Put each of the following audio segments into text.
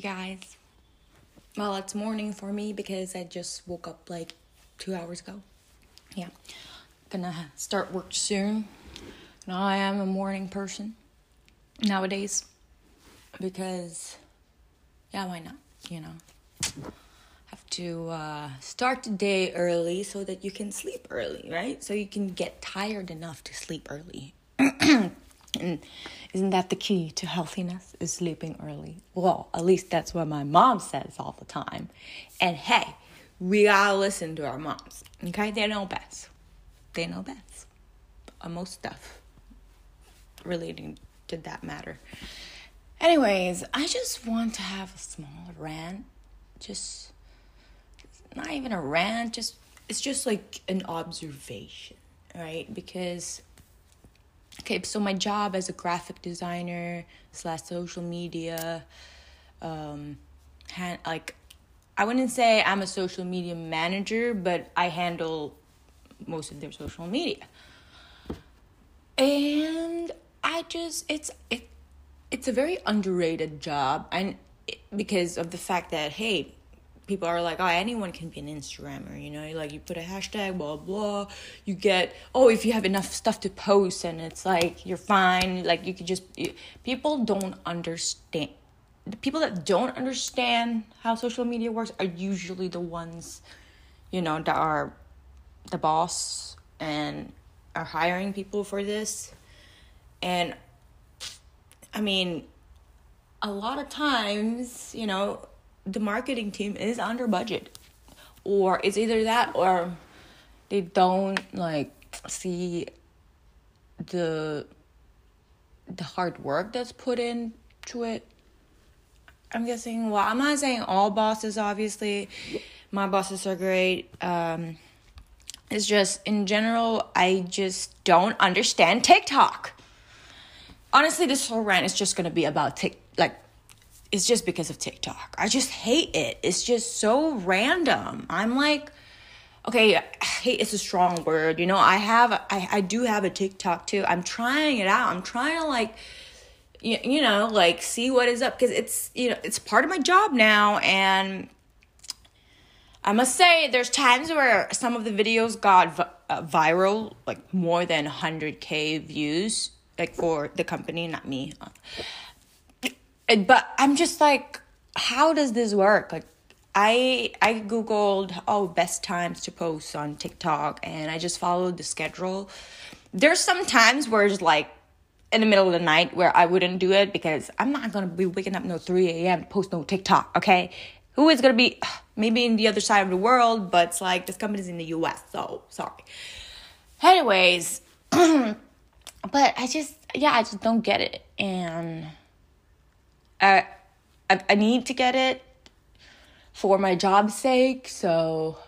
you guys. Well, it's morning for me because I just woke up like two hours ago. Yeah. Gonna start work soon. I am a morning person nowadays because, yeah, why not? You know, have to uh, start the day early so that you can sleep early, right? So you can get tired enough to sleep early. And isn't that the key to healthiness? Is sleeping early? Well, at least that's what my mom says all the time. And hey, we gotta listen to our moms. Okay, they know best. They know best on most stuff relating to that matter. Anyways, I just want to have a small rant. Just not even a rant, just it's just like an observation, right? Because okay so my job as a graphic designer slash social media um hand, like i wouldn't say i'm a social media manager but i handle most of their social media. And i just it's it it's a very underrated job and it, because of the fact that hey people are like, oh, anyone can be an Instagrammer, you know, like you put a hashtag, blah, blah. You get, oh, if you have enough stuff to post and it's like, you're fine. Like you could just, people don't understand. The people that don't understand how social media works are usually the ones, you know, that are the boss and are hiring people for this. And I mean, a lot of times, you know, the marketing team is under budget. Or it's either that or they don't like see the the hard work that's put into it. I'm guessing well i'm not saying all bosses obviously. My bosses are great. Um it's just in general i just don't understand tiktok. Honestly this whole rant is just gonna be about tik like it's just because of TikTok. I just hate it. It's just so random. I'm like, okay, hate is a strong word. You know, I have, I, I do have a TikTok too. I'm trying it out. I'm trying to like, you, you know, like see what is up because it's, you know, it's part of my job now. And I must say, there's times where some of the videos got uh, viral, like more than 100K views, like for the company, not me but I'm just like, how does this work? Like, I I googled oh best times to post on TikTok, and I just followed the schedule. There's some times where it's like in the middle of the night where I wouldn't do it because I'm not gonna be waking up no 3 a.m. to post no TikTok. Okay, who is gonna be maybe in the other side of the world, but it's like this company's in the U.S. So sorry. Anyways, but I just yeah I just don't get it and I, I, need to get it for my job's sake. So,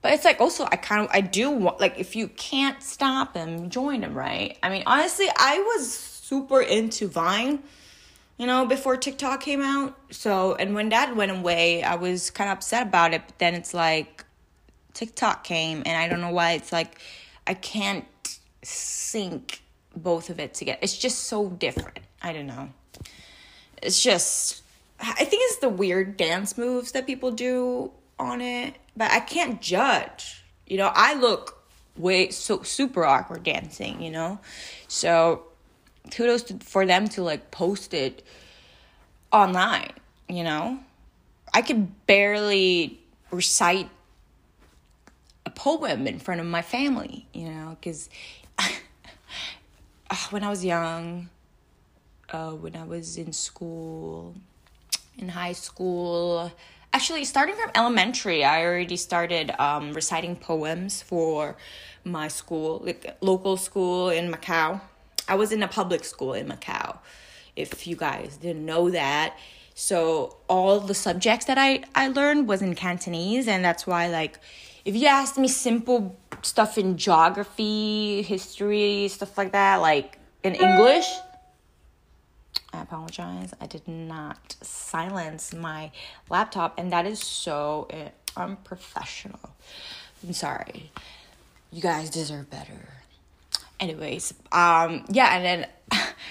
but it's like also I kind of I do want like if you can't stop them, join them, right? I mean, honestly, I was super into Vine, you know, before TikTok came out. So, and when that went away, I was kind of upset about it. But then it's like TikTok came, and I don't know why it's like I can't sync both of it together. It's just so different. I don't know it's just I think it's the weird dance moves that people do on it, but I can't judge. You know, I look way so super awkward dancing, you know? So kudos to, for them to like post it online, you know? I could barely recite a poem in front of my family, you know, cuz when I was young, uh, when I was in school, in high school. Actually, starting from elementary, I already started um, reciting poems for my school, like local school in Macau. I was in a public school in Macau, if you guys didn't know that. So all the subjects that I, I learned was in Cantonese, and that's why like if you asked me simple stuff in geography, history, stuff like that, like in English, I apologize. I did not silence my laptop, and that is so unprofessional. I'm sorry. You guys deserve better. Anyways, um, yeah, and then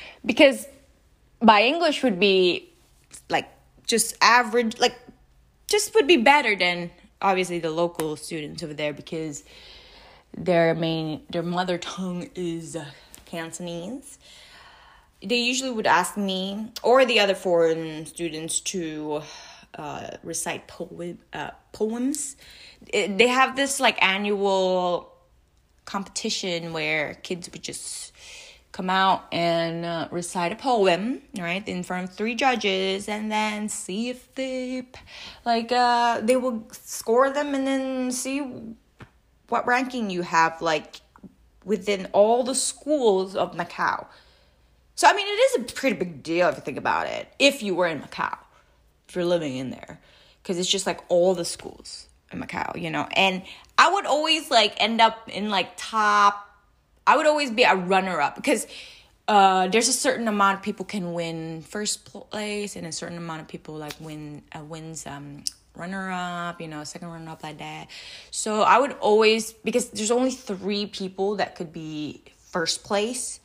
because my English would be like just average, like, just would be better than obviously the local students over there because their main, their mother tongue is Cantonese. They usually would ask me or the other foreign students to uh, recite poem, uh, poems. They have this like annual competition where kids would just come out and uh, recite a poem right in front of three judges and then see if they like uh they will score them and then see what ranking you have like within all the schools of Macau. So I mean it is a pretty big deal if you think about it. If you were in Macau, if you're living in there because it's just like all the schools in Macau, you know. And I would always like end up in like top I would always be a runner up because uh, there's a certain amount of people can win first place and a certain amount of people like win uh, wins um, runner up, you know, second runner up like that. So I would always because there's only 3 people that could be first place.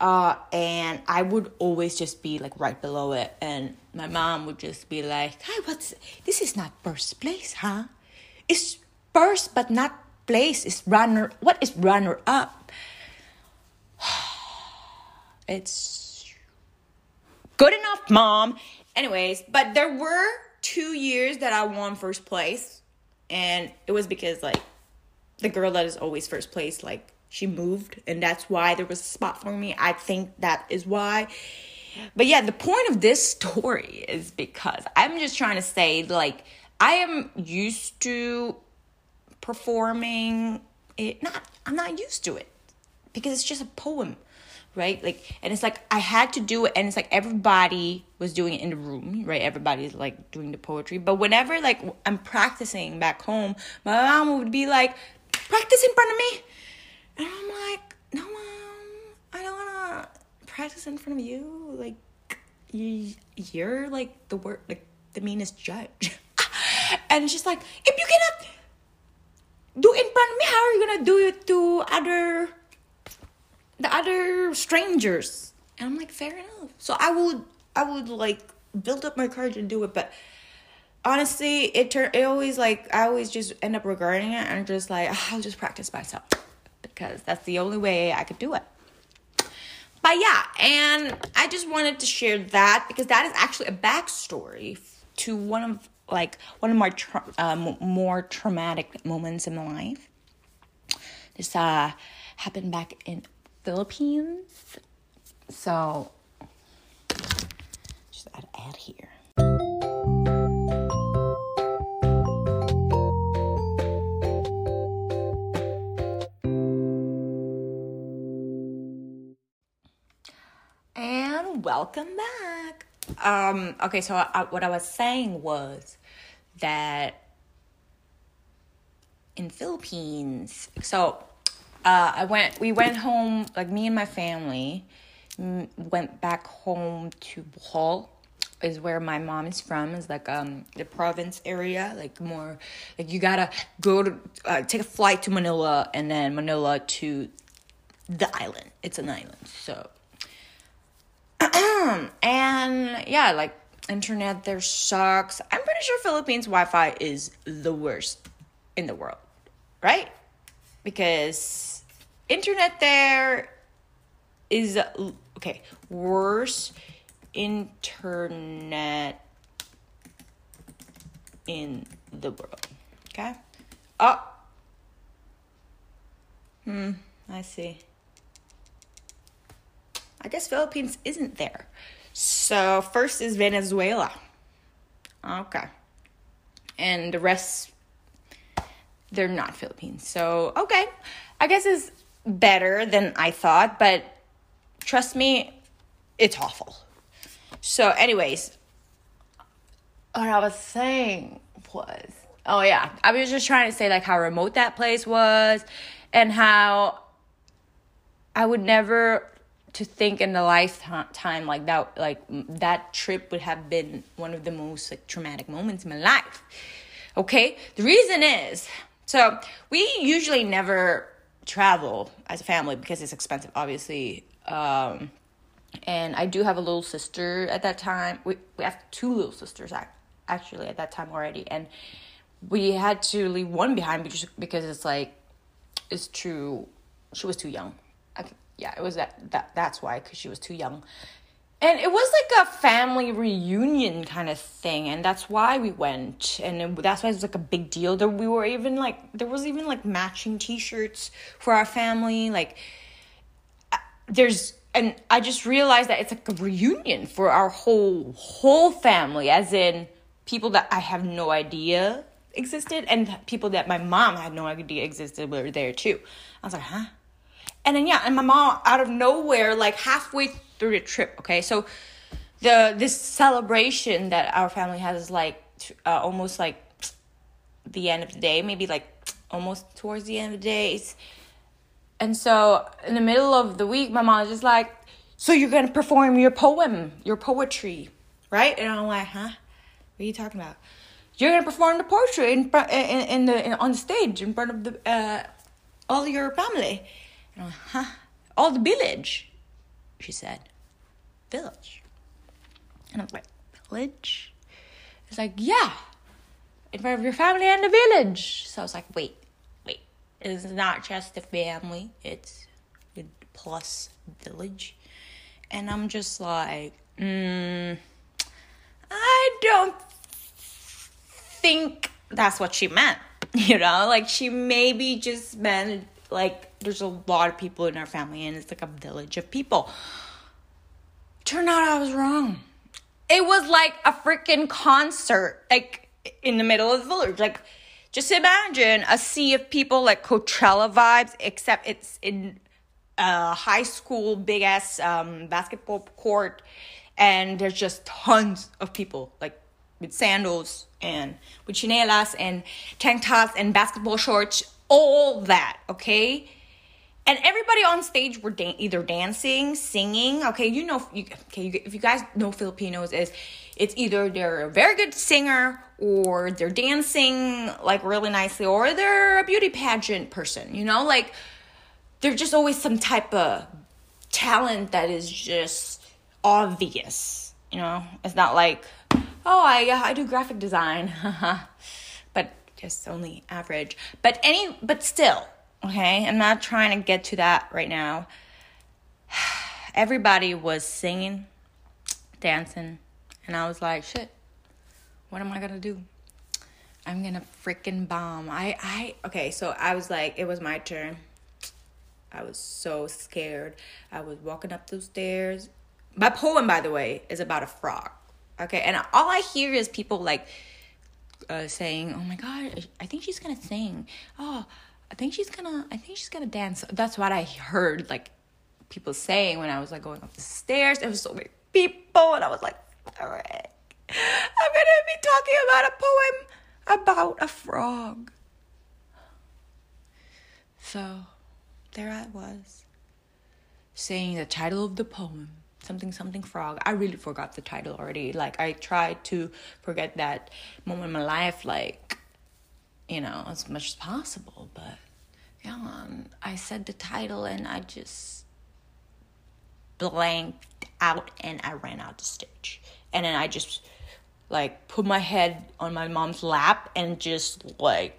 Uh, and I would always just be like right below it, and my mom would just be like, "Hi, what's this? Is not first place, huh? It's first, but not place. It's runner. What is runner up? it's good enough, mom. Anyways, but there were two years that I won first place, and it was because like the girl that is always first place, like she moved, and that's why there was a spot for me. I think that is why. But yeah, the point of this story is because I'm just trying to say, like, I am used to performing it. Not, I'm not used to it because it's just a poem right like and it's like i had to do it and it's like everybody was doing it in the room right everybody's like doing the poetry but whenever like i'm practicing back home my mom would be like practice in front of me and i'm like no mom i don't want to practice in front of you like you, you're like the word like the meanest judge and she's like if you cannot do it in front of me how are you gonna do it to other the other strangers. And I'm like, fair enough. So I would I would like build up my courage and do it, but honestly, it turned it always like I always just end up regarding it and just like I'll just practice myself because that's the only way I could do it. But yeah, and I just wanted to share that because that is actually a backstory to one of like one of my tra- um, more traumatic moments in my life. This uh happened back in Philippines. So just add add here. Welcome back. Um, okay, so I, what I was saying was that in Philippines, so uh, I went. We went home. Like me and my family went back home to Bohol is where my mom is from is like um the province area like more like you gotta go to uh, take a flight to manila and then manila to the island it's an island so and yeah like internet there sucks. I'm pretty sure philippines wi-fi is the worst in the world right? Because internet there is okay worse internet in the world okay? Oh. Hmm i see i guess philippines isn't there. So first is venezuela. Okay. And the rest they're not philippines. So okay. I guess is better than I thought, but trust me, it's awful. So, anyways, what I was saying was, oh yeah, I was just trying to say like how remote that place was and how I would never to think in the lifetime like that like that trip would have been one of the most like traumatic moments in my life. Okay? The reason is so we usually never travel as a family because it's expensive, obviously. Um, and I do have a little sister at that time. We we have two little sisters actually at that time already, and we had to leave one behind because because it's like it's true. She was too young. Yeah, it was that that that's why because she was too young. And it was like a family reunion kind of thing, and that's why we went, and it, that's why it was like a big deal. That we were even like there was even like matching T-shirts for our family. Like, uh, there's and I just realized that it's like a reunion for our whole whole family, as in people that I have no idea existed and people that my mom had no idea existed were there too. I was like, huh? And then yeah, and my mom out of nowhere, like halfway through the trip, okay, so the this celebration that our family has is like uh, almost like the end of the day, maybe like almost towards the end of the days. And so in the middle of the week, my mom was just like, So you're gonna perform your poem, your poetry, right? And I'm like, huh? What are you talking about? You're gonna perform the poetry in in, in the in, on the stage in front of the uh, all your family. And like, huh? All the village, she said. Village. And I was like, village? It's like, yeah, in front of your family and the village. So I was like, wait, wait. It's not just the family, it's plus village. And I'm just like, mm, I don't think that's what she meant. You know, like she maybe just meant like there's a lot of people in our family and it's like a village of people. Turned out I was wrong. It was like a freaking concert, like in the middle of the village. Like, just imagine a sea of people like Coachella vibes, except it's in a high school, big ass um, basketball court, and there's just tons of people like with sandals and with chinelas and tank tops and basketball shorts, all that, okay? And everybody on stage were either dancing, singing. Okay, you know, you, okay, you, if you guys know Filipinos, is it's either they're a very good singer or they're dancing like really nicely, or they're a beauty pageant person. You know, like there's just always some type of talent that is just obvious. You know, it's not like oh, I uh, I do graphic design, but just only average. But any, but still, okay. I'm not trying to get to that right now. Everybody was singing, dancing, and I was like, shit. What am I gonna do? I'm gonna freaking bomb. I I okay. So I was like, it was my turn. I was so scared. I was walking up those stairs. My poem, by the way, is about a frog. Okay, and all I hear is people like uh, saying, "Oh my god, I think she's gonna sing." Oh, I think she's gonna. I think she's gonna dance. That's what I heard like people saying when I was like going up the stairs. There was so many people, and I was like, "All right, I'm gonna be talking about a poem about a frog." So, there I was, saying the title of the poem something something frog i really forgot the title already like i tried to forget that moment in my life like you know as much as possible but yeah um, i said the title and i just blanked out and i ran out the stage. And then i just like put my head on my mom's lap and just like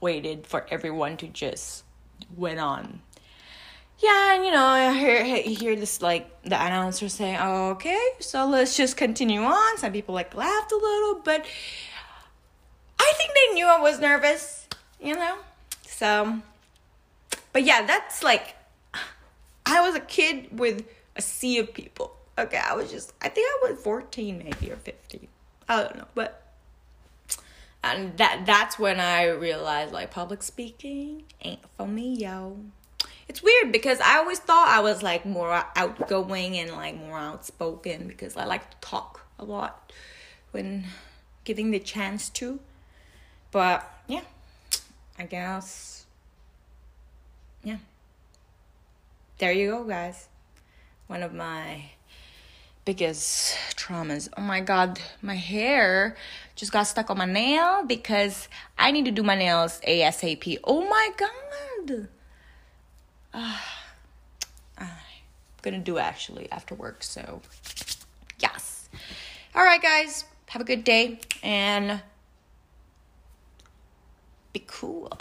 waited for everyone to just went on. Yeah, and you know, I hear, hear this like the announcer saying, oh, "Okay, so let's just continue on." Some people like laughed a little, but I think they knew I was nervous, you know. So, but yeah, that's like I was a kid with a sea of people. Okay, I was just I think I was fourteen, maybe or fifteen. I don't know, but and that that's when I realized like public speaking ain't for me, yo it's weird because I always thought I was like more outgoing and like more outspoken because I like to talk a lot when giving the chance to. But yeah, I guess. Yeah. There you go, guys. One of my biggest traumas. Oh my god, my hair just got stuck on my nail because I need to do my nails ASAP. Oh my god. Uh, I'm gonna do actually after work. So, yes. All right, guys. Have a good day and be cool.